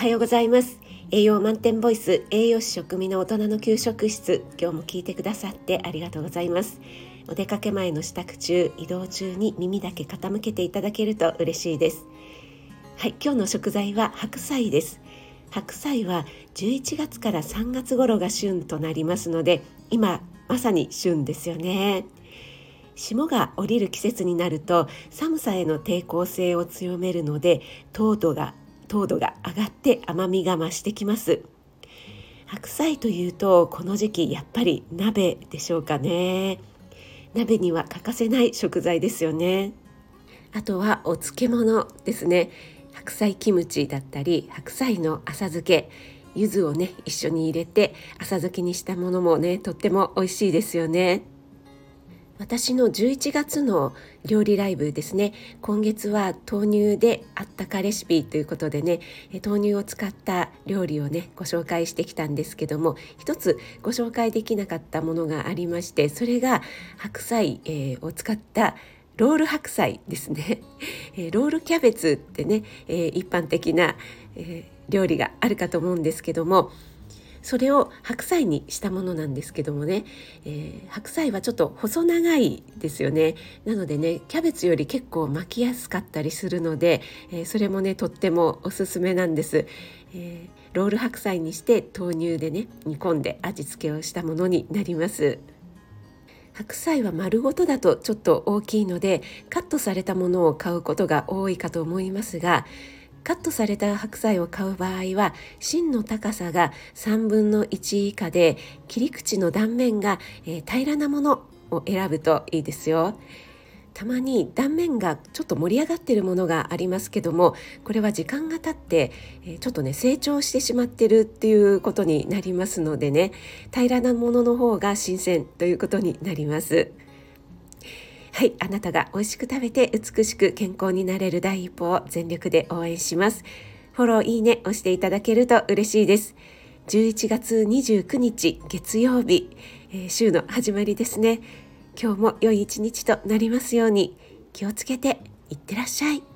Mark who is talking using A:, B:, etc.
A: はようございます。栄養満点ボイス栄養士食味の大人の給食室。今日も聞いてくださってありがとうございます。お出かけ前の支度中移動中に耳だけ傾けていただけると嬉しいです。はい今日の食材は白菜です。白菜は11月から3月頃が旬となりますので今まさに旬ですよね。霜が降りる季節になると寒さへの抵抗性を強めるので糖度が糖度が上がって甘みが増してきます。白菜というとこの時期やっぱり鍋でしょうかね。鍋には欠かせない食材ですよね。あとはお漬物ですね。白菜キムチだったり白菜の浅漬け。柚子をね一緒に入れて浅漬けにしたものもねとっても美味しいですよね。私の11月の料理ライブですね。今月は豆乳であったかレシピということでね。豆乳を使った料理をねご紹介してきたんですけども。一つご紹介できなかったものがありましてそれが白菜、えー、を使ったロール白菜ですね、ロールキャベツってね、えー、一般的な、え料理があるかと思うんですけども。それを白菜にしたものなんですけどもね、えー、白菜はちょっと細長いですよね。なのでねキャベツより結構巻きやすかったりするので、えー、それもねとってもおすすめなんです、えー、ロール白菜にして豆乳でね煮込んで味付けをしたものになります。白菜は丸ごとだとちょっと大きいのでカットされたものを買うことが多いかと思いますがカットされた白菜を買う場合は芯の高さが3分の1以下で切り口の断面が、えー、平らなものを選ぶといいですよ。たまに断面がちょっと盛り上がってるものがありますけどもこれは時間が経って、ちょっとね成長してしまってるっていうことになりますのでね平らなものの方が新鮮ということになります。はいあなたが美味しく食べて美しく健康になれる第一歩を全力で応援します。フォローいいね押していただけると嬉しいです。11月29日月曜日、えー、週の始まりですね。今日も良い一日となりますように。気をつけていってらっしゃい。